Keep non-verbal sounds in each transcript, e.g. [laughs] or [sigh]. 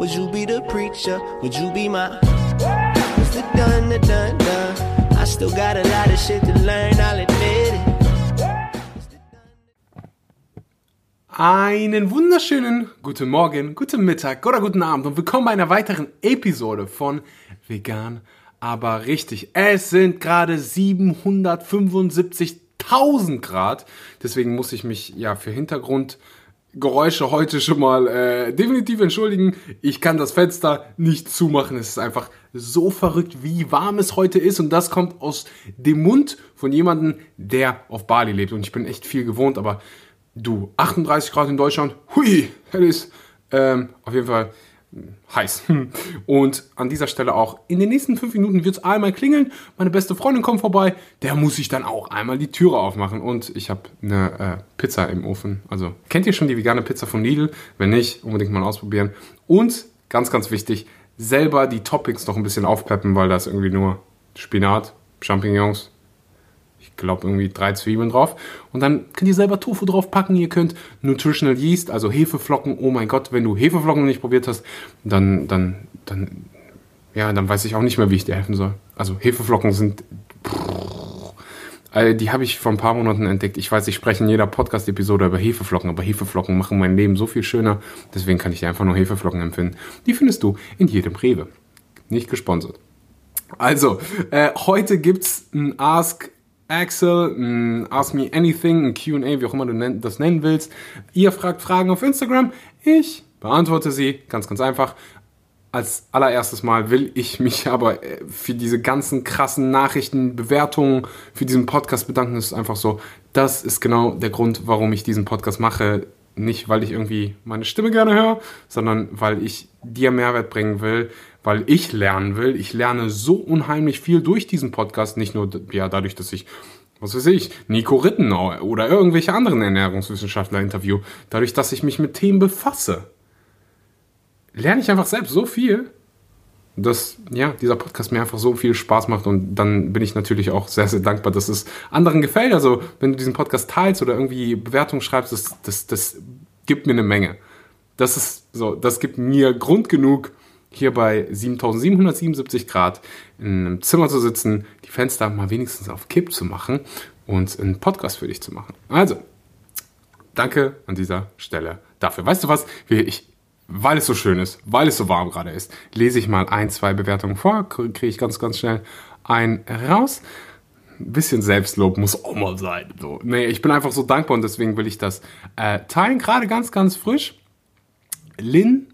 Would you be the preacher? Would you be my Mr. Dun, dun, dun, dun. I still got a lot of shit to learn, I'll admit it. Einen wunderschönen guten Morgen, guten Mittag oder guten Abend und willkommen bei einer weiteren Episode von Vegan, aber richtig. Es sind gerade 775.000 Grad, deswegen muss ich mich ja für Hintergrundgeräusche heute schon mal äh, definitiv entschuldigen. Ich kann das Fenster nicht zumachen. Es ist einfach so verrückt, wie warm es heute ist. Und das kommt aus dem Mund von jemandem, der auf Bali lebt. Und ich bin echt viel gewohnt, aber du, 38 Grad in Deutschland, hui, das ist ähm, auf jeden Fall heiß. [laughs] Und an dieser Stelle auch, in den nächsten fünf Minuten wird es einmal klingeln, meine beste Freundin kommt vorbei, der muss ich dann auch einmal die Türe aufmachen und ich habe eine äh, Pizza im Ofen. Also, kennt ihr schon die vegane Pizza von Lidl? Wenn nicht, unbedingt mal ausprobieren. Und, ganz, ganz wichtig, selber die Toppings noch ein bisschen aufpeppen, weil da ist irgendwie nur Spinat, Champignons, glaube, irgendwie drei Zwiebeln drauf. Und dann könnt ihr selber Tofu drauf packen. Ihr könnt Nutritional Yeast, also Hefeflocken. Oh mein Gott, wenn du Hefeflocken nicht probiert hast, dann, dann, dann, ja, dann weiß ich auch nicht mehr, wie ich dir helfen soll. Also Hefeflocken sind, äh, die habe ich vor ein paar Monaten entdeckt. Ich weiß, ich spreche in jeder Podcast-Episode über Hefeflocken, aber Hefeflocken machen mein Leben so viel schöner. Deswegen kann ich dir einfach nur Hefeflocken empfehlen. Die findest du in jedem Rewe. Nicht gesponsert. Also, äh, heute gibt's ein Ask Axel, ein Ask Me Anything, ein QA, wie auch immer du das nennen willst. Ihr fragt Fragen auf Instagram, ich beantworte sie, ganz, ganz einfach. Als allererstes Mal will ich mich aber äh, für diese ganzen krassen Nachrichten, Bewertungen, für diesen Podcast bedanken. Es ist einfach so, das ist genau der Grund, warum ich diesen Podcast mache. Nicht, weil ich irgendwie meine Stimme gerne höre, sondern weil ich dir Mehrwert bringen will, weil ich lernen will. Ich lerne so unheimlich viel durch diesen Podcast, nicht nur ja, dadurch, dass ich was weiß ich, Nico Rittenau oder irgendwelche anderen Ernährungswissenschaftler interview, dadurch, dass ich mich mit Themen befasse, lerne ich einfach selbst so viel, dass ja, dieser Podcast mir einfach so viel Spaß macht und dann bin ich natürlich auch sehr, sehr dankbar, dass es anderen gefällt. Also, wenn du diesen Podcast teilst oder irgendwie Bewertungen schreibst, das, das, das gibt mir eine Menge. Das ist so, das gibt mir Grund genug, hier bei 7777 Grad in einem Zimmer zu sitzen, die Fenster mal wenigstens auf Kipp zu machen und einen Podcast für dich zu machen. Also, danke an dieser Stelle dafür. Weißt du was? Ich, weil es so schön ist, weil es so warm gerade ist, lese ich mal ein, zwei Bewertungen vor, kriege ich ganz, ganz schnell ein raus. Ein bisschen Selbstlob muss auch mal sein. So. Nee, ich bin einfach so dankbar und deswegen will ich das äh, teilen. Gerade ganz, ganz frisch. Lin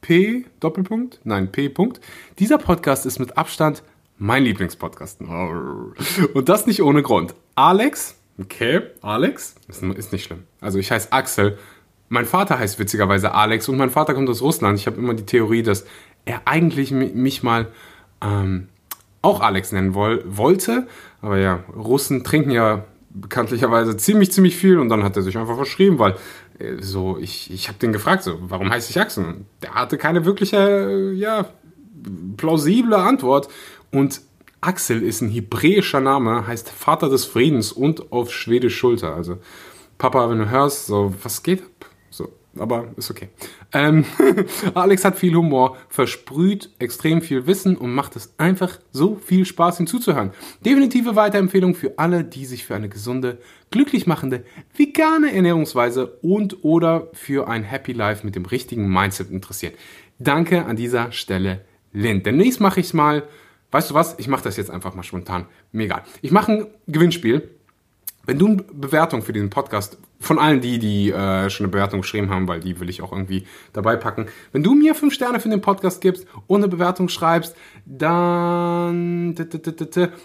P Doppelpunkt, nein, P Punkt. Dieser Podcast ist mit Abstand mein Lieblingspodcast. Und das nicht ohne Grund. Alex, okay, Alex, ist, nicht schlimm. Also ich heiße Axel. Mein Vater heißt witzigerweise Alex und mein Vater kommt aus Russland. Ich habe immer die Theorie, dass er eigentlich mich mal ähm, auch Alex nennen woll wollte. Aber ja, Russen trinken ja bekanntlicherweise ziemlich, ziemlich viel und dann hat er sich einfach verschrieben, weil so, ich, ich habe den gefragt, so, warum heiße ich Axel? Der hatte keine wirkliche, äh, ja, plausible Antwort und Axel ist ein hebräischer Name, heißt Vater des Friedens und auf Schwedisch Schulter. Also, Papa, wenn du hörst, so, was geht aber ist okay. Ähm, [laughs] Alex hat viel Humor, versprüht extrem viel Wissen und macht es einfach so viel Spaß hinzuzuhören. Definitive Weiterempfehlung für alle, die sich für eine gesunde, glücklich machende, vegane Ernährungsweise und oder für ein Happy Life mit dem richtigen Mindset interessiert. Danke an dieser Stelle, Lind. Demnächst mache ich es mal. Weißt du was? Ich mache das jetzt einfach mal spontan. Mir egal. Ich mache ein Gewinnspiel wenn du eine Bewertung für diesen Podcast, von allen die, die äh, schon eine Bewertung geschrieben haben, weil die will ich auch irgendwie dabei packen, wenn du mir fünf Sterne für den Podcast gibst und eine Bewertung schreibst, dann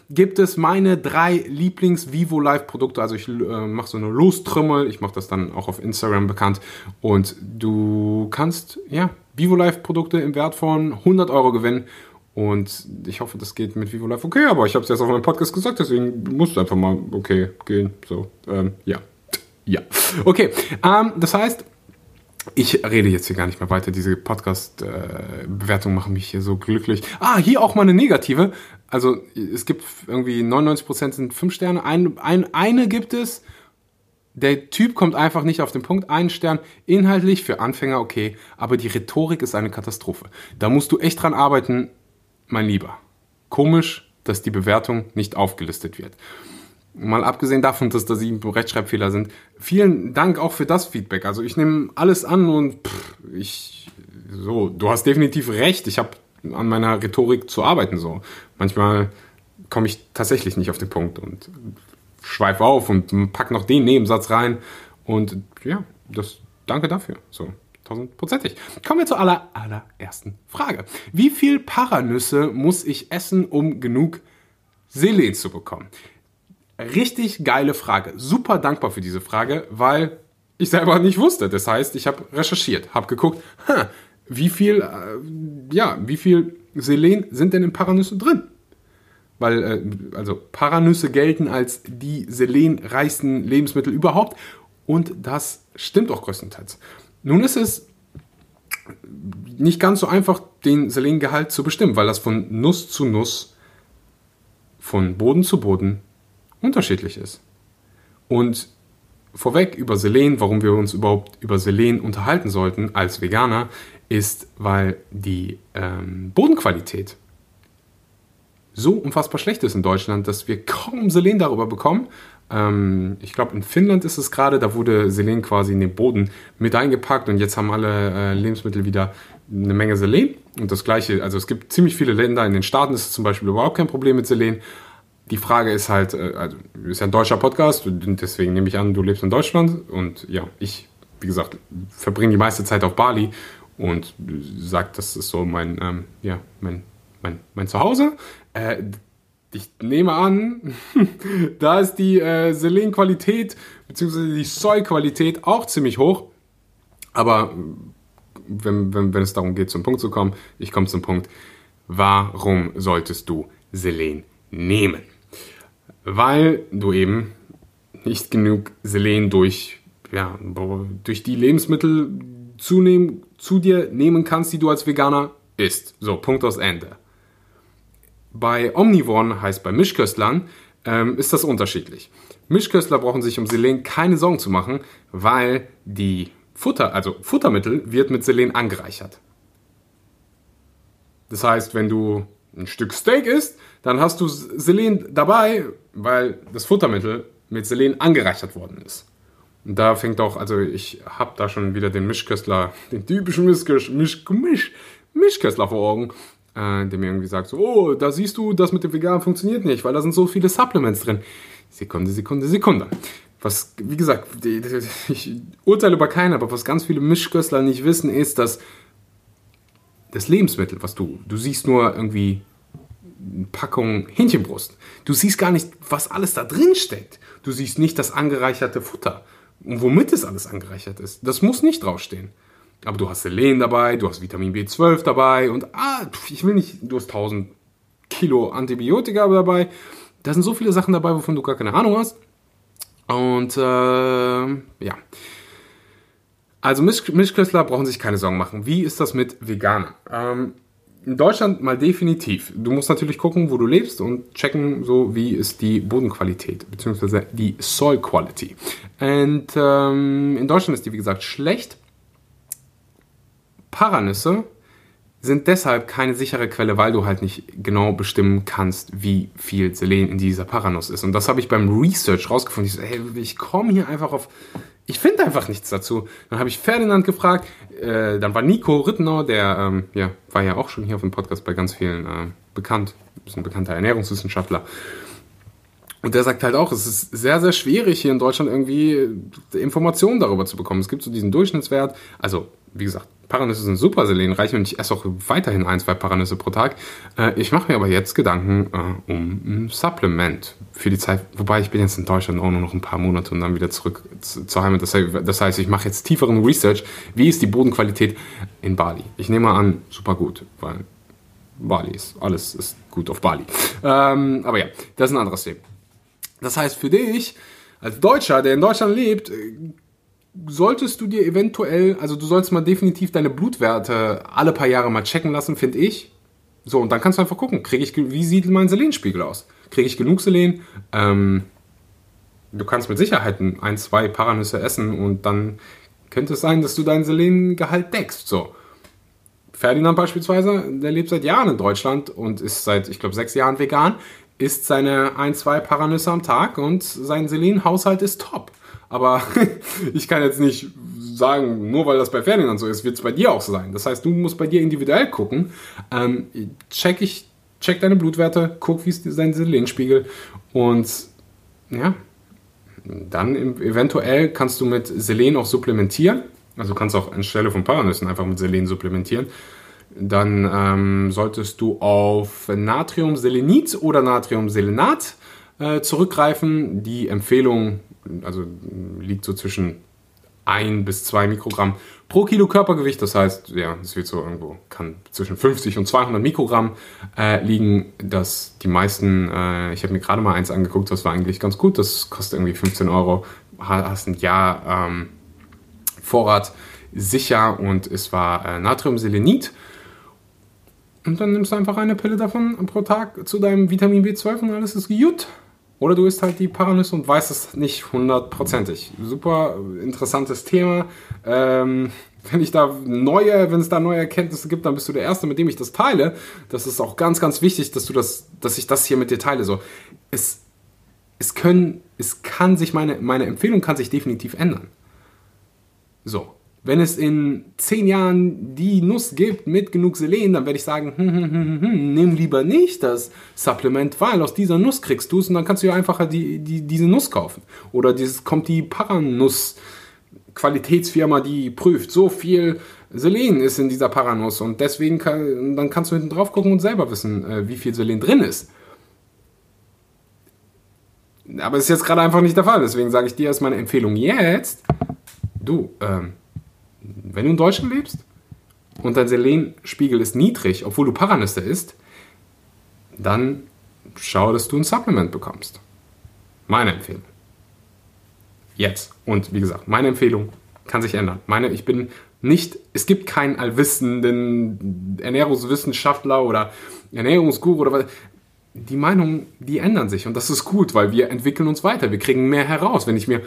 gibt es meine drei Lieblings-Vivo-Live-Produkte. Also ich äh, mache so eine Lostrümmel, ich mache das dann auch auf Instagram bekannt und du kannst, ja, Vivo-Live-Produkte im Wert von 100 Euro gewinnen und ich hoffe, das geht mit Vivo Live okay, aber ich habe es jetzt auf meinem Podcast gesagt, deswegen muss es einfach mal okay gehen. So, ähm, ja. Ja. Okay, ähm, das heißt, ich rede jetzt hier gar nicht mehr weiter. Diese Podcast-Bewertungen machen mich hier so glücklich. Ah, hier auch mal eine negative. Also es gibt irgendwie 99% sind 5 Sterne. Ein, ein, eine gibt es Der Typ kommt einfach nicht auf den Punkt. Ein Stern, inhaltlich für Anfänger okay, aber die Rhetorik ist eine Katastrophe. Da musst du echt dran arbeiten, mein Lieber. Komisch, dass die Bewertung nicht aufgelistet wird. Mal abgesehen davon, dass da sieben Rechtschreibfehler sind. Vielen Dank auch für das Feedback. Also ich nehme alles an und pff, ich so, du hast definitiv recht. Ich habe an meiner Rhetorik zu arbeiten so. Manchmal komme ich tatsächlich nicht auf den Punkt und schweife auf und pack noch den Nebensatz rein und ja, das danke dafür. So, tausendprozentig. Kommen wir zur aller, allerersten Frage. Wie viel Paranüsse muss ich essen, um genug Selen zu bekommen? Richtig geile Frage. Super dankbar für diese Frage, weil ich selber nicht wusste. Das heißt, ich habe recherchiert, habe geguckt, wie viel, äh, ja, wie viel Selen sind denn in Paranüsse drin? Weil, äh, also Paranüsse gelten als die selenreichsten Lebensmittel überhaupt und das stimmt auch größtenteils. Nun ist es nicht ganz so einfach, den Selengehalt zu bestimmen, weil das von Nuss zu Nuss, von Boden zu Boden unterschiedlich ist. Und vorweg über Selen, warum wir uns überhaupt über Selen unterhalten sollten als Veganer, ist, weil die ähm, Bodenqualität so unfassbar schlecht ist in Deutschland, dass wir kaum Selen darüber bekommen. Ähm, ich glaube, in Finnland ist es gerade, da wurde Selen quasi in den Boden mit eingepackt und jetzt haben alle äh, Lebensmittel wieder eine Menge Selen. Und das gleiche, also es gibt ziemlich viele Länder, in den Staaten ist es zum Beispiel überhaupt kein Problem mit Selen. Die Frage ist halt, äh, also ist ja ein deutscher Podcast, deswegen nehme ich an, du lebst in Deutschland und ja, ich, wie gesagt, verbringe die meiste Zeit auf Bali und sagt, das ist so mein, ähm, ja, mein, mein, mein Zuhause. Äh, ich nehme an, [laughs] da ist die äh, Selen-Qualität bzw. die Soy-Qualität auch ziemlich hoch. Aber wenn, wenn, wenn es darum geht, zum Punkt zu kommen, ich komme zum Punkt, warum solltest du Selen nehmen? Weil du eben nicht genug Selen durch, ja, durch die Lebensmittel zunehmen, zu dir nehmen kannst, die du als Veganer isst. So, Punkt aus Ende. Bei Omnivoren, heißt bei Mischköstlern, ähm, ist das unterschiedlich. Mischköstler brauchen sich um Selen keine Sorgen zu machen, weil die Futter, also Futtermittel, wird mit Selen angereichert. Das heißt, wenn du ein Stück Steak isst, dann hast du Selen dabei, weil das Futtermittel mit Selen angereichert worden ist. Und da fängt auch, also ich habe da schon wieder den Mischköstler, [laughs] den typischen Mischköstler, Misch, Misch, Mischköstler vor Augen, äh, der mir irgendwie sagt, so, oh, da siehst du, das mit dem Vegan funktioniert nicht, weil da sind so viele Supplements drin. Sekunde, Sekunde, Sekunde. Was, wie gesagt, ich urteile über keinen, aber was ganz viele Mischköstler nicht wissen, ist, dass das Lebensmittel, was du, du siehst nur irgendwie eine Packung Hähnchenbrust. Du siehst gar nicht, was alles da drin steckt. Du siehst nicht das angereicherte Futter und womit es alles angereichert ist. Das muss nicht draufstehen. Aber du hast Selen dabei, du hast Vitamin B12 dabei und ah, ich will nicht, du hast 1000 Kilo Antibiotika dabei. Da sind so viele Sachen dabei, wovon du gar keine Ahnung hast. Und äh, ja. Also Mischköstler brauchen sich keine Sorgen machen. Wie ist das mit Veganer? Ähm, in Deutschland mal definitiv. Du musst natürlich gucken, wo du lebst und checken, so wie ist die Bodenqualität, beziehungsweise die Soil Quality. Und ähm, in Deutschland ist die, wie gesagt, schlecht. Paranüsse sind deshalb keine sichere Quelle, weil du halt nicht genau bestimmen kannst, wie viel Selen in dieser Paranuss ist. Und das habe ich beim Research rausgefunden. Ich so, hey, ich komme hier einfach auf. Ich finde einfach nichts dazu. Dann habe ich Ferdinand gefragt, äh, dann war Nico Rittenau, der ähm, ja, war ja auch schon hier auf dem Podcast bei ganz vielen äh, bekannt, ist ein bekannter Ernährungswissenschaftler. Und der sagt halt auch, es ist sehr, sehr schwierig hier in Deutschland irgendwie Informationen darüber zu bekommen. Es gibt so diesen Durchschnittswert, also wie gesagt, Paranüsse sind super selenreich und ich esse auch weiterhin ein, zwei Paranüsse pro Tag. Äh, ich mache mir aber jetzt Gedanken äh, um ein Supplement für die Zeit, wobei ich bin jetzt in Deutschland auch nur noch ein paar Monate und dann wieder zurück zur Heimat. Das heißt, ich mache jetzt tieferen Research. Wie ist die Bodenqualität in Bali? Ich nehme an, super gut, weil Bali ist, alles ist gut auf Bali. Ähm, aber ja, das ist ein anderes Thema. Das heißt, für dich als Deutscher, der in Deutschland lebt, solltest du dir eventuell, also du sollst mal definitiv deine Blutwerte alle paar Jahre mal checken lassen, finde ich. So, und dann kannst du einfach gucken, kriege ich, wie sieht mein Selenspiegel aus? Kriege ich genug Selen? Ähm, du kannst mit Sicherheit ein, zwei Paranüsse essen und dann könnte es sein, dass du dein Selengehalt deckst. So. Ferdinand beispielsweise, der lebt seit Jahren in Deutschland und ist seit, ich glaube, sechs Jahren vegan, isst seine ein, zwei Paranüsse am Tag und sein Selenhaushalt ist top. Aber [laughs] ich kann jetzt nicht sagen, nur weil das bei Ferdinand so ist, wird es bei dir auch so sein. Das heißt, du musst bei dir individuell gucken. Ähm, check, ich, check deine Blutwerte, guck, wie ist dein Selenspiegel und ja, dann eventuell kannst du mit Selen auch supplementieren. Also kannst auch anstelle von Paranüssen einfach mit Selen supplementieren. Dann ähm, solltest du auf Natriumselenit oder Natriumselenat äh, zurückgreifen. Die Empfehlung also liegt so zwischen 1 bis 2 Mikrogramm pro Kilo Körpergewicht. Das heißt, ja, es wird so irgendwo, kann zwischen 50 und 200 Mikrogramm äh, liegen. Dass die meisten, äh, ich habe mir gerade mal eins angeguckt, das war eigentlich ganz gut. Das kostet irgendwie 15 Euro. Hast ein Jahr ähm, Vorrat sicher und es war äh, Natriumselenit. Und dann nimmst du einfach eine Pille davon pro Tag zu deinem Vitamin B12 und alles ist gut. Oder du isst halt die Paranüsse und weißt es nicht hundertprozentig. Super interessantes Thema. Ähm, wenn ich da neue, wenn es da neue Erkenntnisse gibt, dann bist du der Erste, mit dem ich das teile. Das ist auch ganz, ganz wichtig, dass du das, dass ich das hier mit dir teile. So, es, es können, es kann sich meine, meine Empfehlung kann sich definitiv ändern. So, wenn es in zehn Jahren die Nuss gibt mit genug Selen, dann werde ich sagen, hm, hm, hm, hm, nimm lieber nicht das Supplement, weil aus dieser Nuss kriegst du es und dann kannst du ja einfacher die, die, diese Nuss kaufen. Oder dieses, kommt die Paranuss Qualitätsfirma, die prüft, so viel Selen ist in dieser Paranuss und deswegen kann, dann kannst du hinten drauf gucken und selber wissen, äh, wie viel Selen drin ist. Aber es ist jetzt gerade einfach nicht der Fall, deswegen sage ich dir erst meine Empfehlung jetzt. Du, ähm, wenn du in Deutschland lebst und dein Selenspiegel ist niedrig, obwohl du Paranüsse isst, dann schau, dass du ein Supplement bekommst. Meine Empfehlung. Jetzt. Und wie gesagt, meine Empfehlung kann sich ändern. Meine, ich bin nicht, es gibt keinen allwissenden Ernährungswissenschaftler oder Ernährungsguru oder was. Die Meinungen, die ändern sich und das ist gut, weil wir entwickeln uns weiter. Wir kriegen mehr heraus. Wenn ich mir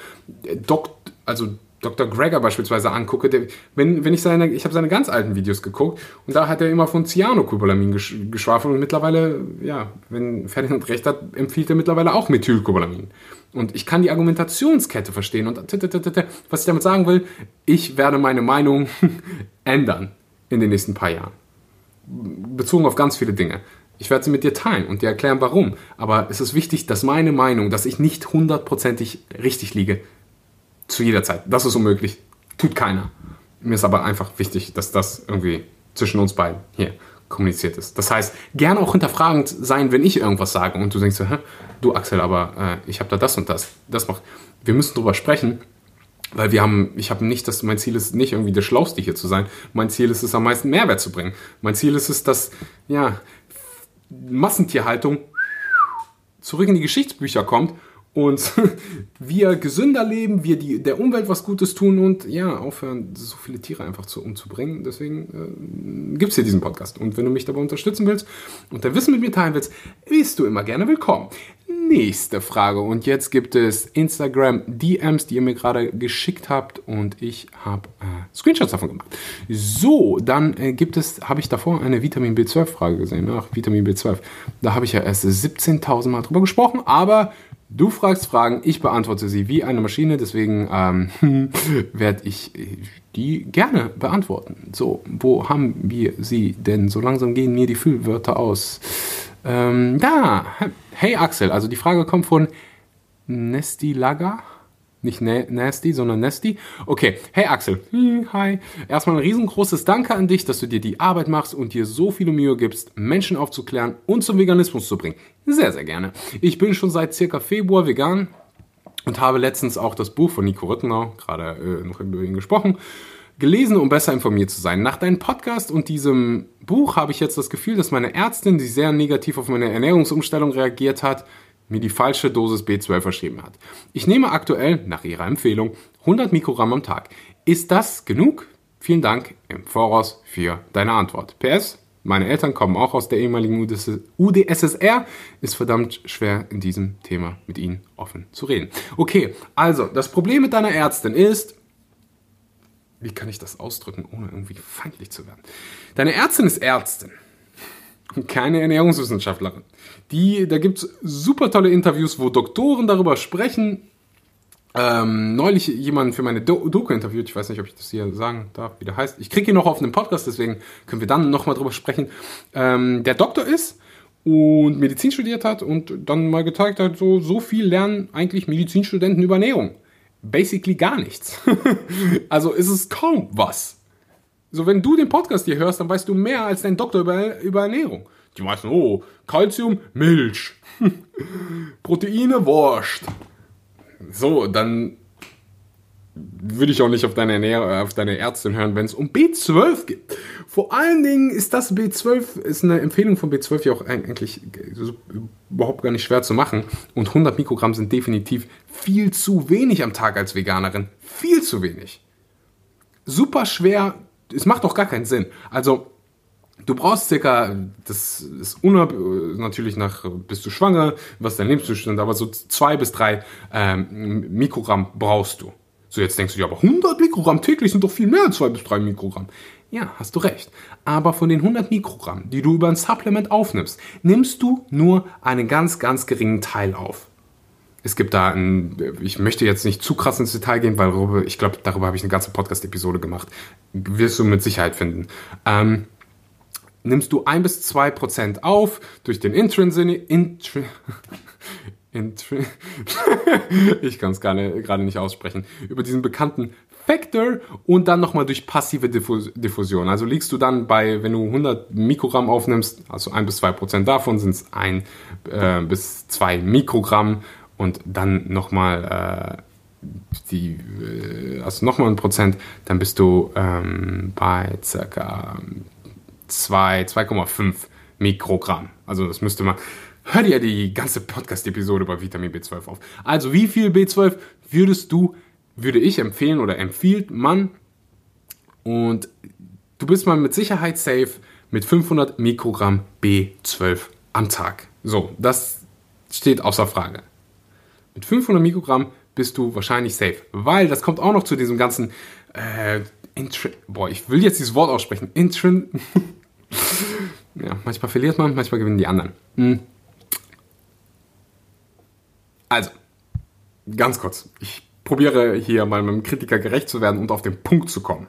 Dokt, also Dr. Greger beispielsweise angucke, der, wenn, wenn ich seine, ich habe seine ganz alten Videos geguckt und da hat er immer von Cyanocobalamin gesch geschwafelt und mittlerweile, ja, wenn Ferdinand recht hat, empfiehlt er mittlerweile auch Methylcobalamin. Und ich kann die Argumentationskette verstehen und was ich damit sagen will, ich werde meine Meinung [laughs] ändern in den nächsten paar Jahren. Bezogen auf ganz viele Dinge. Ich werde sie mit dir teilen und dir erklären, warum. Aber es ist wichtig, dass meine Meinung, dass ich nicht hundertprozentig richtig liege, zu jeder Zeit. Das ist unmöglich. Tut keiner. Mir ist aber einfach wichtig, dass das irgendwie zwischen uns beiden hier kommuniziert ist. Das heißt, gerne auch hinterfragend sein, wenn ich irgendwas sage und du denkst Hä? du Axel, aber äh, ich habe da das und das. Das macht. Wir müssen drüber sprechen, weil wir haben, ich habe nicht, dass mein Ziel ist, nicht irgendwie der Schlauste hier zu sein. Mein Ziel ist es, am meisten Mehrwert zu bringen. Mein Ziel ist es, dass ja Massentierhaltung zurück in die Geschichtsbücher kommt und [laughs] wir gesünder leben, wir die, der Umwelt was Gutes tun und ja, aufhören, so viele Tiere einfach zu, umzubringen. Deswegen äh, gibt es hier diesen Podcast. Und wenn du mich dabei unterstützen willst und dein Wissen mit mir teilen willst, bist du immer gerne willkommen. Nächste Frage. Und jetzt gibt es Instagram DMs, die ihr mir gerade geschickt habt und ich habe äh, Screenshots davon gemacht. So, dann äh, gibt es, habe ich davor eine Vitamin B12 Frage gesehen. Ach, Vitamin B12. Da habe ich ja erst 17.000 Mal drüber gesprochen, aber Du fragst Fragen, ich beantworte sie wie eine Maschine, deswegen ähm, [laughs] werde ich die gerne beantworten. So, wo haben wir sie denn? So langsam gehen mir die Füllwörter aus. Ähm, da, hey Axel, also die Frage kommt von Nesti Lager. Nicht Nasty, sondern Nesty. Okay, hey Axel. Hi. Erstmal ein riesengroßes Danke an dich, dass du dir die Arbeit machst und dir so viele Mühe gibst, Menschen aufzuklären und zum Veganismus zu bringen. Sehr, sehr gerne. Ich bin schon seit circa Februar vegan und habe letztens auch das Buch von Nico Rittenau, gerade äh, noch über ihn gesprochen, gelesen, um besser informiert zu sein. Nach deinem Podcast und diesem Buch habe ich jetzt das Gefühl, dass meine Ärztin, die sehr negativ auf meine Ernährungsumstellung reagiert hat, mir die falsche Dosis B12 verschrieben hat. Ich nehme aktuell, nach ihrer Empfehlung, 100 Mikrogramm am Tag. Ist das genug? Vielen Dank im Voraus für deine Antwort. PS, Meine Eltern kommen auch aus der ehemaligen UdSSR. Ist verdammt schwer in diesem Thema mit ihnen offen zu reden. Okay, also das Problem mit deiner Ärztin ist, wie kann ich das ausdrücken, ohne irgendwie feindlich zu werden? Deine Ärztin ist Ärztin keine Ernährungswissenschaftlerin. Die, da gibt es super tolle Interviews, wo Doktoren darüber sprechen. Ähm, neulich jemanden für meine Do Doku interviewt, ich weiß nicht, ob ich das hier sagen darf, wie der heißt. Ich kriege ihn noch auf einem Podcast, deswegen können wir dann nochmal drüber sprechen. Ähm, der Doktor ist und Medizin studiert hat und dann mal gezeigt hat, so, so viel lernen eigentlich Medizinstudenten über Ernährung. Basically gar nichts. [laughs] also ist es kaum was. So, wenn du den Podcast hier hörst, dann weißt du mehr als dein Doktor über, über Ernährung. Die meisten, oh, Calcium, Milch. [laughs] Proteine, Wurst. So, dann würde ich auch nicht auf deine, Ernähr auf deine Ärztin hören, wenn es um B12 geht. Vor allen Dingen ist das B12, ist eine Empfehlung von B12 ja auch eigentlich überhaupt gar nicht schwer zu machen. Und 100 Mikrogramm sind definitiv viel zu wenig am Tag als Veganerin. Viel zu wenig. Super schwer es macht doch gar keinen Sinn. Also, du brauchst circa, das ist unab natürlich nach, bist du schwanger, was dein Lebenszustand, aber so zwei bis drei ähm, Mikrogramm brauchst du. So, jetzt denkst du dir, aber 100 Mikrogramm täglich sind doch viel mehr als zwei bis drei Mikrogramm. Ja, hast du recht. Aber von den 100 Mikrogramm, die du über ein Supplement aufnimmst, nimmst du nur einen ganz, ganz geringen Teil auf. Es gibt da ein, ich möchte jetzt nicht zu krass ins Detail gehen, weil ich glaube, darüber habe ich eine ganze Podcast-Episode gemacht. Wirst du mit Sicherheit finden. Ähm, nimmst du ein bis zwei Prozent auf durch den Intrinsic, Intri, [laughs] Intri [laughs] ich kann es gerade nicht aussprechen, über diesen bekannten Factor und dann nochmal durch passive Diffusion. Also liegst du dann bei, wenn du 100 Mikrogramm aufnimmst, also ein bis zwei Prozent davon sind es ein äh, bis zwei Mikrogramm und dann nochmal äh, die, äh, also nochmal ein Prozent, dann bist du ähm, bei circa 2,5 Mikrogramm. Also das müsste man, hör dir die ganze Podcast-Episode bei Vitamin B12 auf. Also wie viel B12 würdest du, würde ich empfehlen oder empfiehlt man und du bist mal mit Sicherheit safe mit 500 Mikrogramm B12 am Tag. So, das steht außer Frage. Mit 500 Mikrogramm bist du wahrscheinlich safe. Weil das kommt auch noch zu diesem ganzen. Äh, Boah, ich will jetzt dieses Wort aussprechen. Intrin. [laughs] ja, manchmal verliert man, manchmal gewinnen die anderen. Hm. Also, ganz kurz. Ich probiere hier mal meinem Kritiker gerecht zu werden und auf den Punkt zu kommen.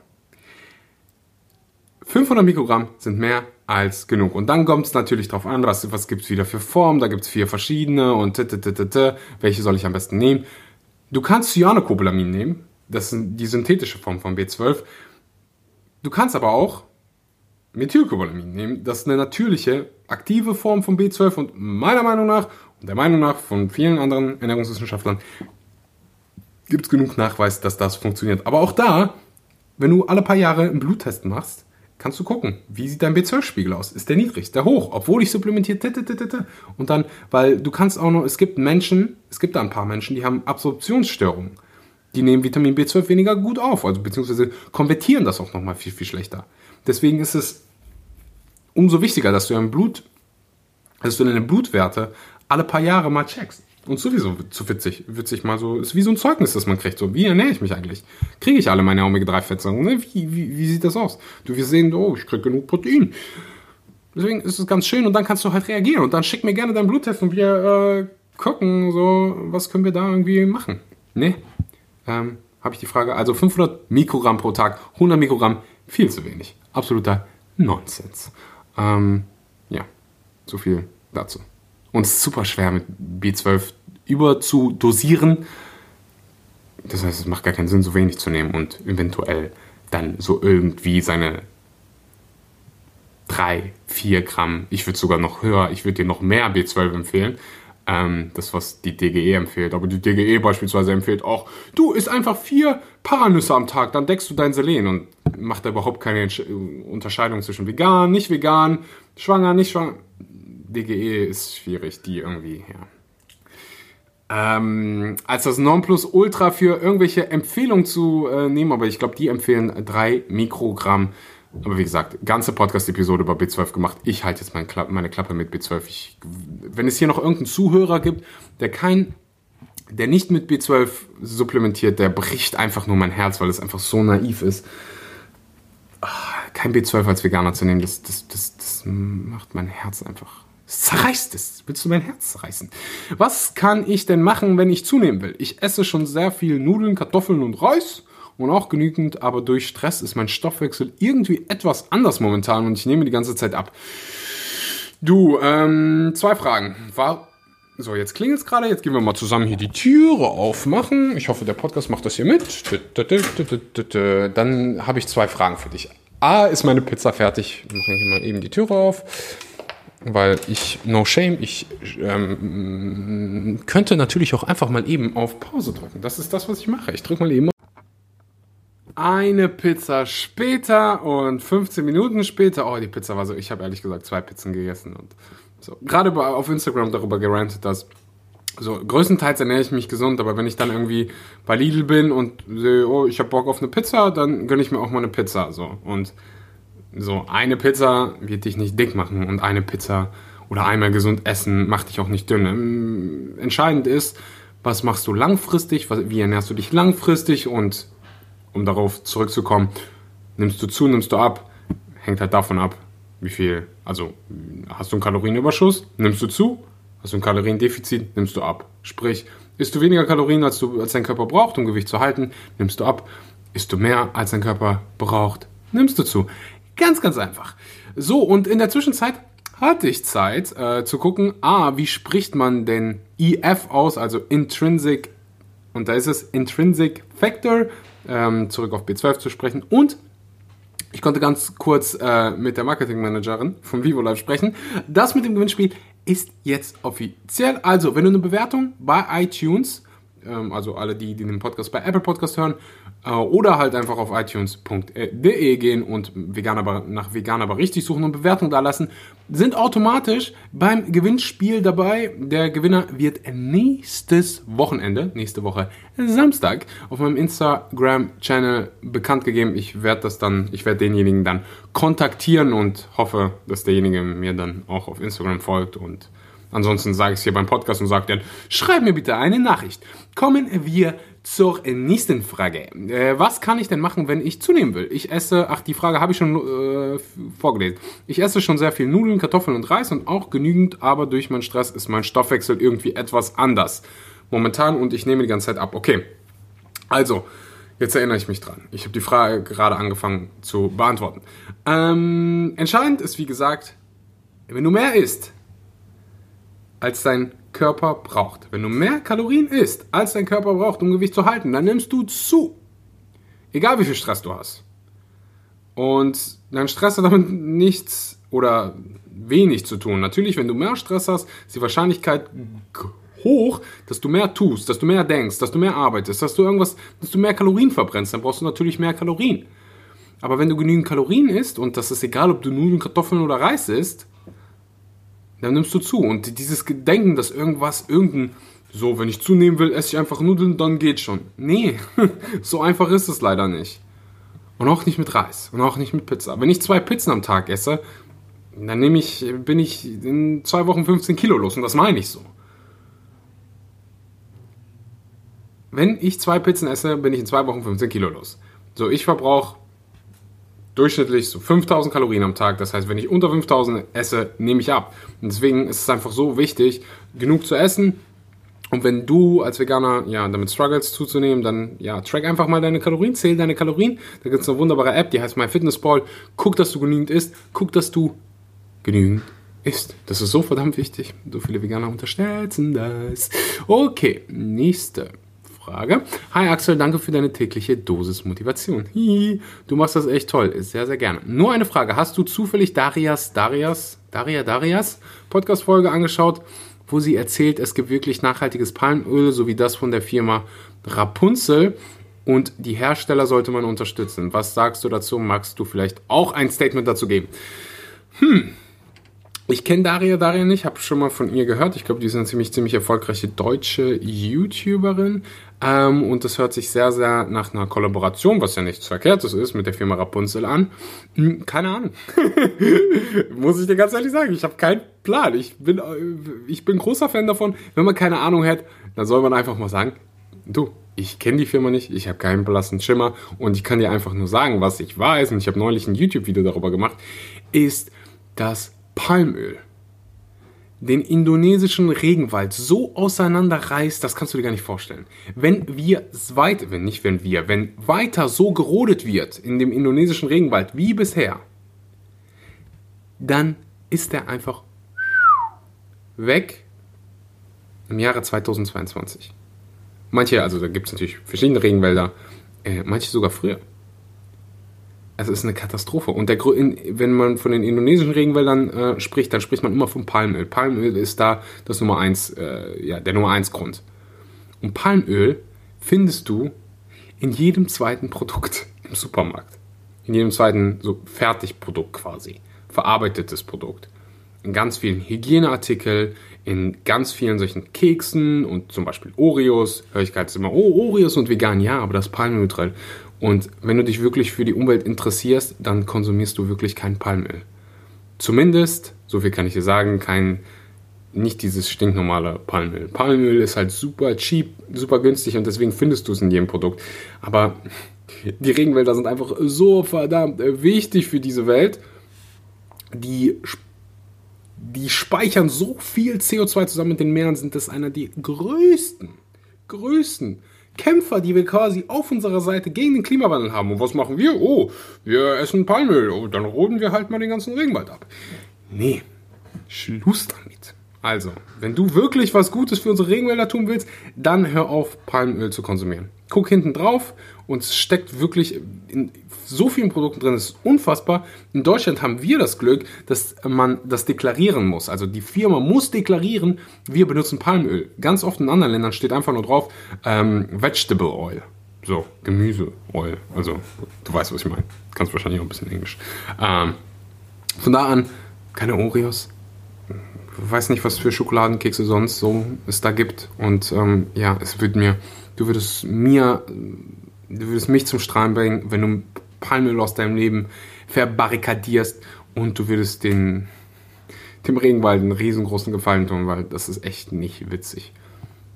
500 Mikrogramm sind mehr als genug. Und dann kommt es natürlich darauf an, was, was gibt es wieder für Formen. Da gibt es vier verschiedene und -t -t -t welche soll ich am besten nehmen. Du kannst Cyanocobalamin nehmen. Das ist die synthetische Form von B12. Du kannst aber auch Methylcobalamin nehmen. Das ist eine natürliche, aktive Form von B12 und meiner Meinung nach und der Meinung nach von vielen anderen Ernährungswissenschaftlern gibt es genug Nachweis, dass das funktioniert. Aber auch da, wenn du alle paar Jahre einen Bluttest machst, kannst du gucken, wie sieht dein B12-Spiegel aus? Ist der niedrig? Ist der hoch? Obwohl ich supplementiert. Und dann, weil du kannst auch noch, es gibt Menschen, es gibt da ein paar Menschen, die haben Absorptionsstörungen. Die nehmen Vitamin B12 weniger gut auf, also beziehungsweise konvertieren das auch nochmal viel, viel schlechter. Deswegen ist es umso wichtiger, dass du dein Blut, dass du deine Blutwerte alle paar Jahre mal checkst. Und sowieso zu witzig, witzig mal so, ist wie so ein Zeugnis, das man kriegt. So, wie ernähre ich mich eigentlich? Kriege ich alle meine Omega-3-Fettsäuren? Ne? Wie, wie, wie sieht das aus? Du, wir sehen, oh, ich kriege genug Protein. Deswegen ist es ganz schön und dann kannst du halt reagieren. Und dann schick mir gerne deinen Bluttest und wir äh, gucken, so, was können wir da irgendwie machen. Ne? Ähm, habe ich die Frage. Also 500 Mikrogramm pro Tag, 100 Mikrogramm, viel zu wenig. Absoluter Nonsens. Ähm, ja, so viel dazu. Und es ist super schwer mit B12 über zu dosieren. Das heißt, es macht gar keinen Sinn, so wenig zu nehmen und eventuell dann so irgendwie seine 3, 4 Gramm, ich würde sogar noch höher, ich würde dir noch mehr B12 empfehlen. Ähm, das, was die DGE empfiehlt. Aber die DGE beispielsweise empfiehlt auch, du isst einfach vier Paranüsse am Tag, dann deckst du dein Selen und macht da überhaupt keine Unterscheidung zwischen vegan, nicht vegan, schwanger, nicht schwanger. DGE ist schwierig, die irgendwie, ja. Ähm, als das Nonplusultra für irgendwelche Empfehlungen zu äh, nehmen, aber ich glaube, die empfehlen 3 Mikrogramm Aber wie gesagt, ganze Podcast-Episode über B12 gemacht. Ich halte jetzt meine Klappe, meine Klappe mit B12. Ich, wenn es hier noch irgendeinen Zuhörer gibt, der kein, der nicht mit B12 supplementiert, der bricht einfach nur mein Herz, weil es einfach so naiv ist. Ah, kein B12 als Veganer zu nehmen, das, das, das, das macht mein Herz einfach. Zerreißt es. Willst du mein Herz zerreißen? Was kann ich denn machen, wenn ich zunehmen will? Ich esse schon sehr viel Nudeln, Kartoffeln und Reis und auch genügend, aber durch Stress ist mein Stoffwechsel irgendwie etwas anders momentan und ich nehme die ganze Zeit ab. Du, ähm, zwei Fragen. War, so, jetzt klingelt es gerade. Jetzt gehen wir mal zusammen hier die Türe aufmachen. Ich hoffe, der Podcast macht das hier mit. Dann habe ich zwei Fragen für dich. A, ist meine Pizza fertig? Wir machen hier mal eben die Türe auf. Weil ich, no shame, ich ähm, könnte natürlich auch einfach mal eben auf Pause drücken. Das ist das, was ich mache. Ich drücke mal eben eine Pizza später und 15 Minuten später, oh, die Pizza war so, ich habe ehrlich gesagt zwei Pizzen gegessen und so. Gerade auf Instagram darüber gerantet, dass so größtenteils ernähre ich mich gesund, aber wenn ich dann irgendwie bei Lidl bin und sehe, oh, ich habe Bock auf eine Pizza, dann gönne ich mir auch mal eine Pizza, so. Und so eine Pizza wird dich nicht dick machen und eine Pizza oder einmal gesund essen macht dich auch nicht dünn. Ähm, entscheidend ist, was machst du langfristig, wie ernährst du dich langfristig und um darauf zurückzukommen, nimmst du zu, nimmst du ab, hängt halt davon ab, wie viel, also hast du einen Kalorienüberschuss, nimmst du zu, hast du ein Kaloriendefizit, nimmst du ab. Sprich, isst du weniger Kalorien, als, du, als dein Körper braucht, um Gewicht zu halten, nimmst du ab. Isst du mehr, als dein Körper braucht, nimmst du zu. Ganz, ganz einfach. So, und in der Zwischenzeit hatte ich Zeit äh, zu gucken, ah, wie spricht man denn IF aus, also Intrinsic, und da ist es Intrinsic Factor, ähm, zurück auf B12 zu sprechen. Und ich konnte ganz kurz äh, mit der Marketingmanagerin von Vivo Live sprechen. Das mit dem Gewinnspiel ist jetzt offiziell. Also, wenn du eine Bewertung bei iTunes, ähm, also alle die, die den Podcast bei Apple Podcast hören, oder halt einfach auf iTunes.de gehen und vegan aber, nach vegan aber richtig suchen und Bewertung da lassen, sind automatisch beim Gewinnspiel dabei. Der Gewinner wird nächstes Wochenende, nächste Woche Samstag, auf meinem Instagram-Channel bekannt gegeben. Ich werde das dann, ich werde denjenigen dann kontaktieren und hoffe, dass derjenige mir dann auch auf Instagram folgt und Ansonsten sage ich es hier beim Podcast und sage dann, schreib mir bitte eine Nachricht. Kommen wir zur nächsten Frage. Äh, was kann ich denn machen, wenn ich zunehmen will? Ich esse, ach, die Frage habe ich schon äh, vorgelesen. Ich esse schon sehr viel Nudeln, Kartoffeln und Reis und auch genügend, aber durch meinen Stress ist mein Stoffwechsel irgendwie etwas anders. Momentan und ich nehme die ganze Zeit ab. Okay. Also, jetzt erinnere ich mich dran. Ich habe die Frage gerade angefangen zu beantworten. Ähm, entscheidend ist, wie gesagt, wenn du mehr isst, als dein Körper braucht. Wenn du mehr Kalorien isst, als dein Körper braucht, um Gewicht zu halten, dann nimmst du zu. Egal wie viel Stress du hast. Und dein Stress hat damit nichts oder wenig zu tun. Natürlich, wenn du mehr Stress hast, ist die Wahrscheinlichkeit hoch, dass du mehr tust, dass du mehr denkst, dass du mehr arbeitest, dass du irgendwas, dass du mehr Kalorien verbrennst. Dann brauchst du natürlich mehr Kalorien. Aber wenn du genügend Kalorien isst, und das ist egal, ob du Nudeln, Kartoffeln oder Reis isst, dann nimmst du zu. Und dieses Gedenken, dass irgendwas, irgendein, so, wenn ich zunehmen will, esse ich einfach Nudeln, dann geht schon. Nee, [laughs] so einfach ist es leider nicht. Und auch nicht mit Reis und auch nicht mit Pizza. Wenn ich zwei Pizzen am Tag esse, dann nehme ich, bin ich in zwei Wochen 15 Kilo los und das meine ich so. Wenn ich zwei Pizzen esse, bin ich in zwei Wochen 15 Kilo los. So, ich verbrauche durchschnittlich so 5000 Kalorien am Tag. Das heißt, wenn ich unter 5000 esse, nehme ich ab. Und deswegen ist es einfach so wichtig, genug zu essen. Und wenn du als Veganer ja damit struggles zuzunehmen, dann ja, track einfach mal deine Kalorien, zähl deine Kalorien. Da gibt es eine wunderbare App, die heißt MyFitnessPal. Guck, dass du genügend isst. Guck, dass du genügend isst. Das ist so verdammt wichtig. So viele Veganer unterstützen das. Okay, nächste Frage. Hi Axel, danke für deine tägliche Dosis Motivation. Hihi, du machst das echt toll. Sehr, sehr gerne. Nur eine Frage. Hast du zufällig Darias, Darias, Daria, Darias Podcast-Folge angeschaut, wo sie erzählt, es gibt wirklich nachhaltiges Palmöl, so wie das von der Firma Rapunzel und die Hersteller sollte man unterstützen. Was sagst du dazu? Magst du vielleicht auch ein Statement dazu geben? Hm, Ich kenne Daria Daria nicht, habe schon mal von ihr gehört. Ich glaube, die ist eine ziemlich, ziemlich erfolgreiche deutsche YouTuberin. Ähm, und das hört sich sehr, sehr nach einer Kollaboration, was ja nichts Verkehrtes ist, mit der Firma Rapunzel an. Hm, keine Ahnung. [laughs] Muss ich dir ganz ehrlich sagen, ich habe keinen Plan. Ich bin, äh, ich bin großer Fan davon. Wenn man keine Ahnung hat, dann soll man einfach mal sagen, du, ich kenne die Firma nicht, ich habe keinen blassen Schimmer und ich kann dir einfach nur sagen, was ich weiß, und ich habe neulich ein YouTube-Video darüber gemacht, ist, dass Palmöl den indonesischen Regenwald so auseinanderreißt, das kannst du dir gar nicht vorstellen. Wenn wir weiter, wenn nicht wenn wir, wenn weiter so gerodet wird in dem indonesischen Regenwald wie bisher, dann ist er einfach weg im Jahre 2022. Manche, also da gibt es natürlich verschiedene Regenwälder, äh, manche sogar früher. Es ist eine Katastrophe. Und der, wenn man von den indonesischen Regenwäldern äh, spricht, dann spricht man immer vom Palmöl. Palmöl ist da das Nummer eins, äh, ja, der Nummer eins Grund. Und Palmöl findest du in jedem zweiten Produkt [laughs] im Supermarkt. In jedem zweiten so Fertigprodukt quasi. Verarbeitetes Produkt. In ganz vielen Hygieneartikeln, in ganz vielen solchen Keksen und zum Beispiel Oreos. Höre ich gerade immer, oh, Oreos und vegan, ja, aber das Palmöl drin. Und wenn du dich wirklich für die Umwelt interessierst, dann konsumierst du wirklich kein Palmöl. Zumindest, so viel kann ich dir sagen, kein, nicht dieses stinknormale Palmöl. Palmöl ist halt super cheap, super günstig und deswegen findest du es in jedem Produkt. Aber die Regenwälder sind einfach so verdammt wichtig für diese Welt. Die, die speichern so viel CO2 zusammen mit den Meeren, sind das einer der größten, größten Kämpfer, die wir quasi auf unserer Seite gegen den Klimawandel haben. Und was machen wir? Oh, wir essen Palmöl. Oh, dann roden wir halt mal den ganzen Regenwald ab. Nee, Schluss damit. Also, wenn du wirklich was Gutes für unsere Regenwälder tun willst, dann hör auf, Palmöl zu konsumieren. Guck hinten drauf und es steckt wirklich in so vielen Produkten drin, das ist unfassbar. In Deutschland haben wir das Glück, dass man das deklarieren muss. Also die Firma muss deklarieren, wir benutzen Palmöl. Ganz oft in anderen Ländern steht einfach nur drauf ähm, Vegetable Oil. So, Gemüseoil. Also, du weißt, was ich meine. Kannst wahrscheinlich auch ein bisschen Englisch. Ähm, von da an, keine Oreos. Weiß nicht, was für Schokoladenkekse sonst so es da gibt. Und ähm, ja, es wird mir, du würdest mir du würdest mich zum Strahlen bringen, wenn du Palmöl aus deinem Leben verbarrikadierst und du würdest den, dem Regenwald einen riesengroßen Gefallen tun, weil das ist echt nicht witzig.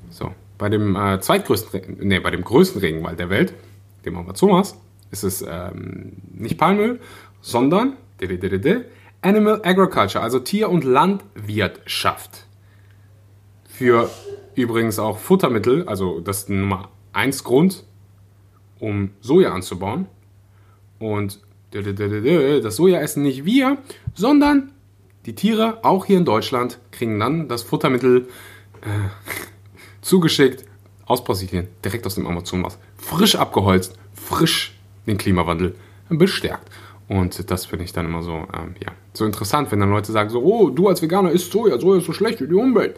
So, bei dem äh, zweitgrößten, nee, bei dem größten Regenwald der Welt, dem Amazonas, ist es ähm, nicht Palmöl, sondern Animal Agriculture, also Tier- und Landwirtschaft. Für übrigens auch Futtermittel, also das ist Nummer 1 Grund, um Soja anzubauen. Und das Soja essen nicht wir, sondern die Tiere, auch hier in Deutschland, kriegen dann das Futtermittel äh, [laughs] zugeschickt aus Brasilien, direkt aus dem Amazonas. Frisch abgeholzt, frisch den Klimawandel bestärkt. Und das finde ich dann immer so, ähm, ja, so interessant, wenn dann Leute sagen so, oh, du als Veganer isst Soja, Soja ist so schlecht für die Umwelt.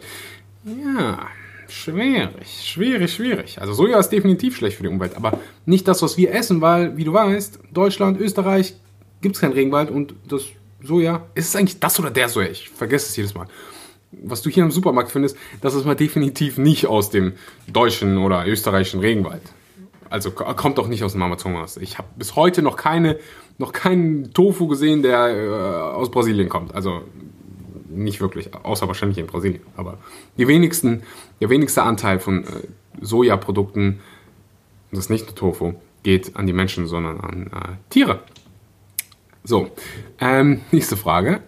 Ja, Schwierig, schwierig, schwierig. Also Soja ist definitiv schlecht für die Umwelt, aber nicht das, was wir essen, weil, wie du weißt, Deutschland, Österreich gibt es keinen Regenwald und das Soja, ist es eigentlich das oder der Soja? Ich vergesse es jedes Mal. Was du hier im Supermarkt findest, das ist mal definitiv nicht aus dem deutschen oder österreichischen Regenwald. Also kommt doch nicht aus dem Amazonas. Ich habe bis heute noch keine, noch keinen Tofu gesehen, der äh, aus Brasilien kommt. Also nicht wirklich, außer wahrscheinlich in Brasilien. Aber die wenigsten, der wenigste Anteil von äh, Sojaprodukten, das ist nicht nur Tofu, geht an die Menschen, sondern an äh, Tiere. So, ähm, nächste Frage.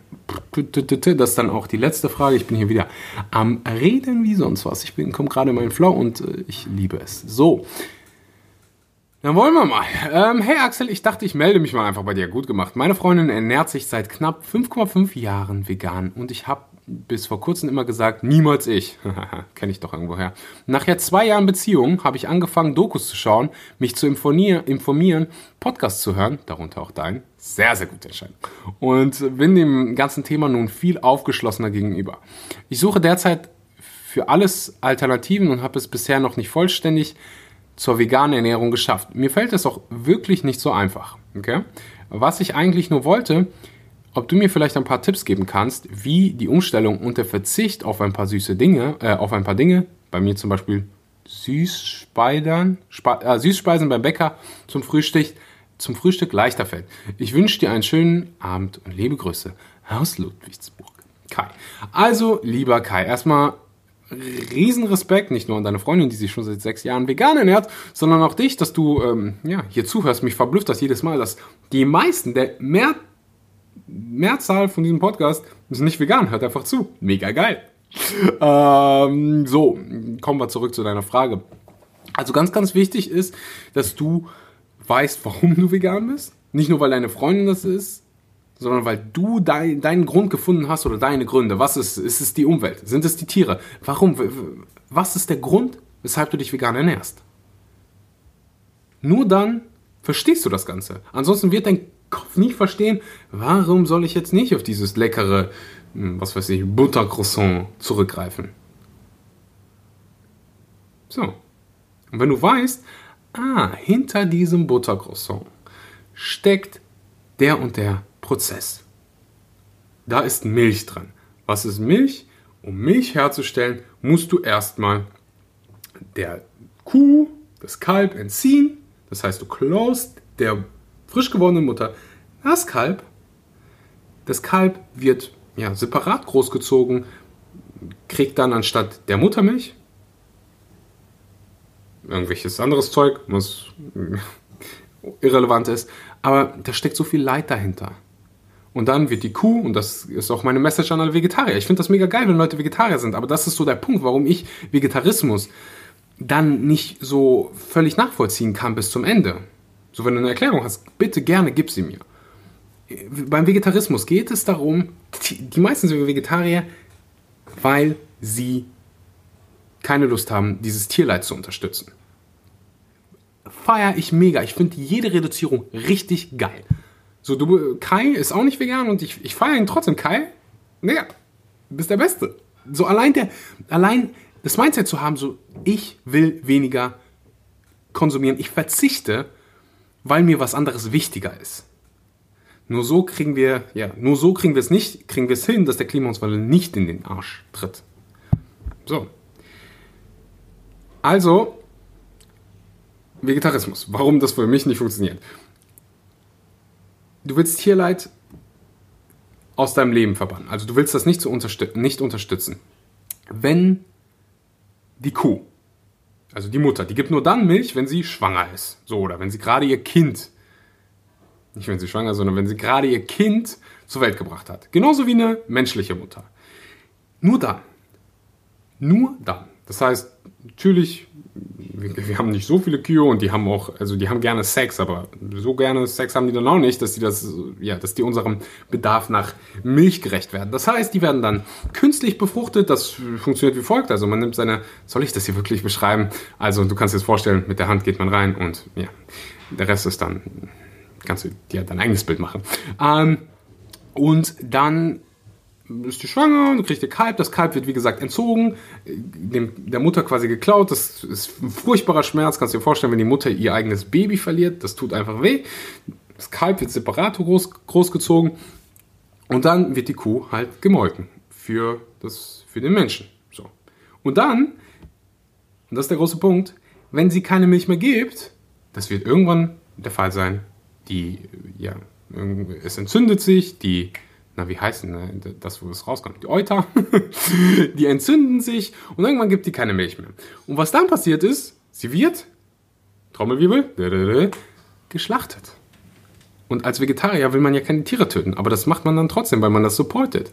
Das ist dann auch die letzte Frage. Ich bin hier wieder am Reden wie sonst was. Ich komme gerade in meinen Flow und äh, ich liebe es. So, dann wollen wir mal. Ähm, hey Axel, ich dachte, ich melde mich mal einfach bei dir. Gut gemacht. Meine Freundin ernährt sich seit knapp 5,5 Jahren vegan und ich habe bis vor kurzem immer gesagt, niemals ich. [laughs] Kenne ich doch irgendwoher. Nach jetzt zwei Jahren Beziehung habe ich angefangen, Dokus zu schauen, mich zu informieren, Podcasts zu hören, darunter auch dein. Sehr, sehr gute Entscheidung. Und bin dem ganzen Thema nun viel aufgeschlossener gegenüber. Ich suche derzeit für alles Alternativen und habe es bisher noch nicht vollständig zur veganen Ernährung geschafft. Mir fällt es auch wirklich nicht so einfach. Okay? Was ich eigentlich nur wollte, ob du mir vielleicht ein paar Tipps geben kannst, wie die Umstellung und der Verzicht auf ein paar süße Dinge, äh, auf ein paar Dinge, bei mir zum Beispiel Süßspeisern, Spe äh, Süßspeisen beim Bäcker zum Frühstück, zum Frühstück leichter fällt. Ich wünsche dir einen schönen Abend und liebe Grüße aus Ludwigsburg. Kai. Also, lieber Kai, erstmal Riesenrespekt, nicht nur an deine Freundin, die sich schon seit sechs Jahren vegan ernährt, sondern auch dich, dass du ähm, ja, hier zuhörst. Mich verblüfft das jedes Mal, dass die meisten, der mehr, Mehrzahl von diesem Podcast ist nicht vegan, hört einfach zu. Mega geil. ähm, so, kommen wir zurück zu deiner Frage. Also ganz, ganz wichtig ist, dass du weißt, warum du vegan bist. Nicht nur, weil deine Freundin das ist, sondern weil du dein, deinen Grund gefunden hast oder deine Gründe. Was ist, ist es die Umwelt? Sind es die Tiere? Warum? Was ist der Grund, weshalb du dich vegan ernährst? Nur dann verstehst du das Ganze. Ansonsten wird dein Kopf nicht verstehen, warum soll ich jetzt nicht auf dieses leckere, hm, was weiß ich, Buttercroissant zurückgreifen. So. Und wenn du weißt, ah, hinter diesem Buttercroissant steckt der und der Prozess. Da ist Milch dran. Was ist Milch? Um Milch herzustellen, musst du erstmal der Kuh, das Kalb entziehen. Das heißt, du klaust der frisch gewordenen Mutter das Kalb. Das Kalb wird ja, separat großgezogen, kriegt dann anstatt der Muttermilch irgendwelches anderes Zeug, was [laughs] irrelevant ist. Aber da steckt so viel Leid dahinter. Und dann wird die Kuh, und das ist auch meine Message an alle Vegetarier. Ich finde das mega geil, wenn Leute Vegetarier sind, aber das ist so der Punkt, warum ich Vegetarismus dann nicht so völlig nachvollziehen kann bis zum Ende. So, wenn du eine Erklärung hast, bitte gerne gib sie mir. Beim Vegetarismus geht es darum, die meisten sind Vegetarier, weil sie keine Lust haben, dieses Tierleid zu unterstützen. Feier ich mega. Ich finde jede Reduzierung richtig geil. So, du, Kai ist auch nicht vegan und ich, ich feiere ihn trotzdem. Kai, naja, bist der Beste. So allein der, allein das Mindset zu haben, so, ich will weniger konsumieren, ich verzichte, weil mir was anderes wichtiger ist. Nur so kriegen wir, ja, nur so kriegen wir es nicht, kriegen wir es hin, dass der Klimawandel nicht in den Arsch tritt. So. Also, Vegetarismus. Warum das für mich nicht funktioniert du willst Tierleid aus deinem Leben verbannen. Also du willst das nicht, so unterstü nicht unterstützen. Wenn die Kuh, also die Mutter, die gibt nur dann Milch, wenn sie schwanger ist. So, oder wenn sie gerade ihr Kind, nicht wenn sie schwanger sondern wenn sie gerade ihr Kind zur Welt gebracht hat. Genauso wie eine menschliche Mutter. Nur dann. Nur dann. Das heißt, natürlich wir, wir, haben nicht so viele Kühe und die haben auch, also die haben gerne Sex, aber so gerne Sex haben die dann auch nicht, dass die das, ja, dass die unserem Bedarf nach Milch gerecht werden. Das heißt, die werden dann künstlich befruchtet. Das funktioniert wie folgt. Also man nimmt seine, soll ich das hier wirklich beschreiben? Also du kannst dir das vorstellen, mit der Hand geht man rein und ja, der Rest ist dann, kannst du dir dein eigenes Bild machen. Ähm, und dann ist die schwanger und kriegt ihr Kalb. Das Kalb wird, wie gesagt, entzogen, dem, der Mutter quasi geklaut. Das ist ein furchtbarer Schmerz. Kannst du dir vorstellen, wenn die Mutter ihr eigenes Baby verliert. Das tut einfach weh. Das Kalb wird separat groß, großgezogen. Und dann wird die Kuh halt gemolken für, das, für den Menschen. So. Und dann, und das ist der große Punkt, wenn sie keine Milch mehr gibt, das wird irgendwann der Fall sein, die, ja, es entzündet sich, die na, wie heißt denn ne, das, wo es rauskommt? Die Euter, [laughs] die entzünden sich und irgendwann gibt die keine Milch mehr. Und was dann passiert ist, sie wird, Trommelwirbel, geschlachtet. Und als Vegetarier will man ja keine Tiere töten, aber das macht man dann trotzdem, weil man das supportet.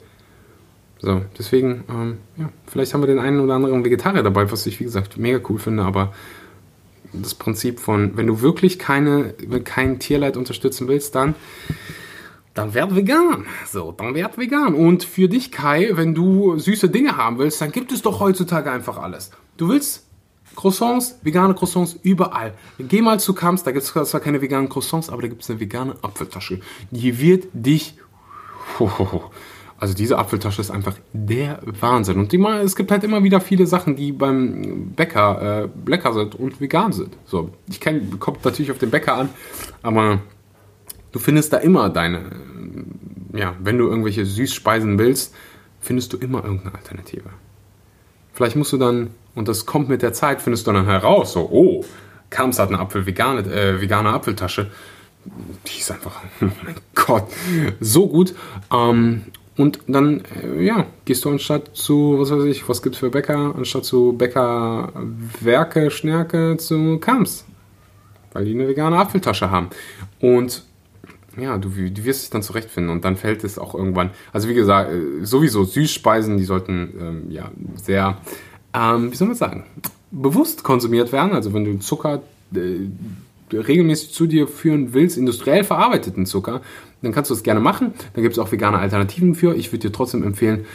So, deswegen, ähm, ja, vielleicht haben wir den einen oder anderen Vegetarier dabei, was ich, wie gesagt, mega cool finde, aber das Prinzip von, wenn du wirklich keine, kein Tierleid unterstützen willst, dann dann werd vegan. So, dann werd vegan. Und für dich, Kai, wenn du süße Dinge haben willst, dann gibt es doch heutzutage einfach alles. Du willst Croissants, vegane Croissants überall. Geh mal zu Kamps, da gibt es zwar keine veganen Croissants, aber da gibt es eine vegane Apfeltasche. Die wird dich. [laughs] Also diese Apfeltasche ist einfach der Wahnsinn. Und die, es gibt halt immer wieder viele Sachen, die beim Bäcker äh, lecker sind und vegan sind. So, ich kommt natürlich auf den Bäcker an, aber Du findest da immer deine ja, wenn du irgendwelche Süßspeisen willst, findest du immer irgendeine Alternative. Vielleicht musst du dann, und das kommt mit der Zeit, findest du dann heraus, so, oh, Kams hat eine Apfel, vegane, äh, vegane Apfeltasche. Die ist einfach, [laughs] oh mein Gott, so gut. Ähm, und dann, äh, ja, gehst du anstatt zu, was weiß ich, was gibt's für Bäcker, anstatt zu Bäcker Werke, Schnärke, zu Kams. Weil die eine vegane Apfeltasche haben. Und ja, du, du wirst dich dann zurechtfinden und dann fällt es auch irgendwann. Also wie gesagt, äh, sowieso Süßspeisen, die sollten ähm, ja sehr, ähm, wie soll man sagen, bewusst konsumiert werden. Also wenn du Zucker äh, regelmäßig zu dir führen willst, industriell verarbeiteten Zucker, dann kannst du das gerne machen. Da gibt es auch vegane Alternativen für. Ich würde dir trotzdem empfehlen,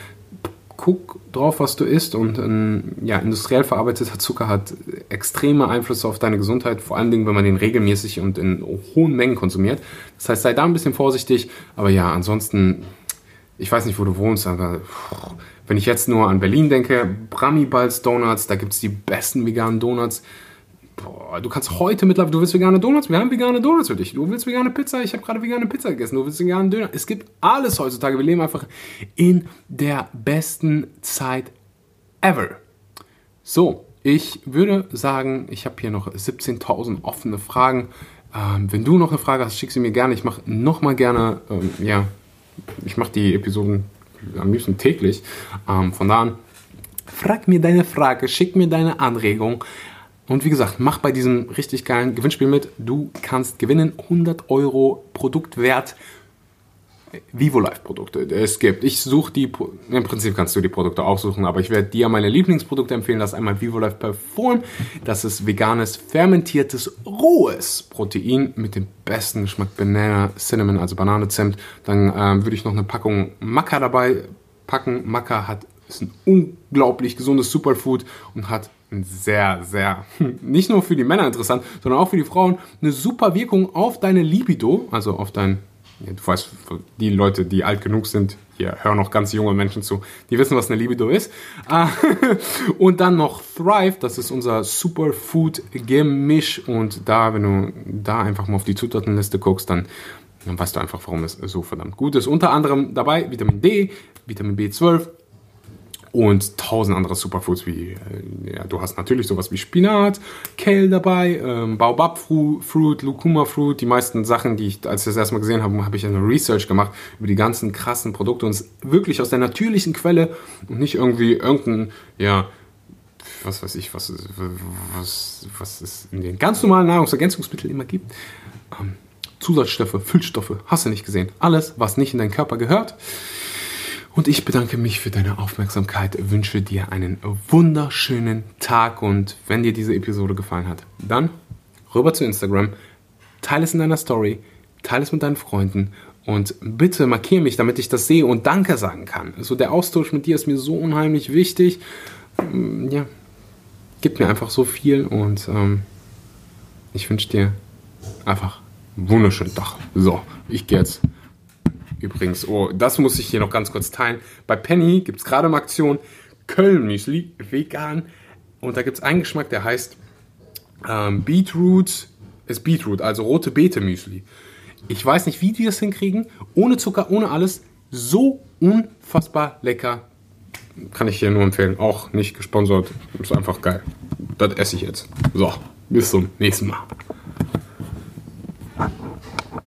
guck drauf, was du isst. Und ein ja, industriell verarbeiteter Zucker hat extreme Einflüsse auf deine Gesundheit, vor allen Dingen, wenn man den regelmäßig und in hohen Mengen konsumiert. Das heißt, sei da ein bisschen vorsichtig. Aber ja, ansonsten, ich weiß nicht, wo du wohnst, aber wenn ich jetzt nur an Berlin denke, Bramibals Donuts, da gibt es die besten veganen Donuts. Boah, du kannst heute mittlerweile, du willst vegane Donuts, wir haben vegane Donuts für dich. Du willst vegane Pizza, ich habe gerade vegane Pizza gegessen. Du willst veganen Döner. Es gibt alles heutzutage. Wir leben einfach in der besten Zeit ever. So, ich würde sagen, ich habe hier noch 17.000 offene Fragen. Ähm, wenn du noch eine Frage hast, schick sie mir gerne. Ich mache nochmal gerne, ähm, ja, ich mache die Episoden am liebsten täglich. Ähm, von da an, frag mir deine Frage, schick mir deine Anregung. Und wie gesagt, mach bei diesem richtig geilen Gewinnspiel mit. Du kannst gewinnen 100 Euro Produktwert VivoLife-Produkte. Es gibt. Ich suche die, im Prinzip kannst du die Produkte auch suchen, aber ich werde dir meine Lieblingsprodukte empfehlen. Das ist einmal VivoLife Perform. Das ist veganes, fermentiertes, rohes Protein mit dem besten Geschmack Banana Cinnamon, also Banane Zimt. Dann ähm, würde ich noch eine Packung Maca dabei packen. Maca hat, ist ein unglaublich gesundes Superfood und hat sehr, sehr, [laughs] nicht nur für die Männer interessant, sondern auch für die Frauen, eine super Wirkung auf deine Libido, also auf dein, du weißt, die Leute, die alt genug sind, hier hören noch ganz junge Menschen zu, die wissen, was eine Libido ist. Ah, [laughs] und dann noch Thrive, das ist unser Superfood-Gemisch und da, wenn du da einfach mal auf die Zutatenliste guckst, dann dann weißt du einfach, warum es so verdammt gut ist. Unter anderem dabei Vitamin D, Vitamin B12, und tausend andere Superfoods wie, äh, ja, du hast natürlich sowas wie Spinat, Kale dabei, ähm, Baobab Fruit, Lucuma Fruit, die meisten Sachen, die ich, als ich das erstmal gesehen habe, habe ich eine Research gemacht über die ganzen krassen Produkte und es wirklich aus der natürlichen Quelle und nicht irgendwie irgendein, ja, was weiß ich, was, was, was es in den ganz normalen Nahrungsergänzungsmitteln immer gibt. Ähm, Zusatzstoffe, Füllstoffe, hast du nicht gesehen. Alles, was nicht in deinen Körper gehört. Und ich bedanke mich für deine Aufmerksamkeit, wünsche dir einen wunderschönen Tag und wenn dir diese Episode gefallen hat, dann rüber zu Instagram, teile es in deiner Story, teile es mit deinen Freunden und bitte markiere mich, damit ich das sehe und Danke sagen kann. Also der Austausch mit dir ist mir so unheimlich wichtig. Mm, ja, gibt mir einfach so viel und ähm, ich wünsche dir einfach einen wunderschönen Tag. So, ich gehe jetzt übrigens. Oh, das muss ich hier noch ganz kurz teilen. Bei Penny gibt es gerade eine Aktion Köln Müsli, vegan. Und da gibt es einen Geschmack, der heißt ähm, Beetroot, ist Beetroot, also rote Beete Müsli. Ich weiß nicht, wie die das hinkriegen. Ohne Zucker, ohne alles. So unfassbar lecker. Kann ich hier nur empfehlen. Auch nicht gesponsert. Ist einfach geil. Das esse ich jetzt. So, bis zum nächsten Mal.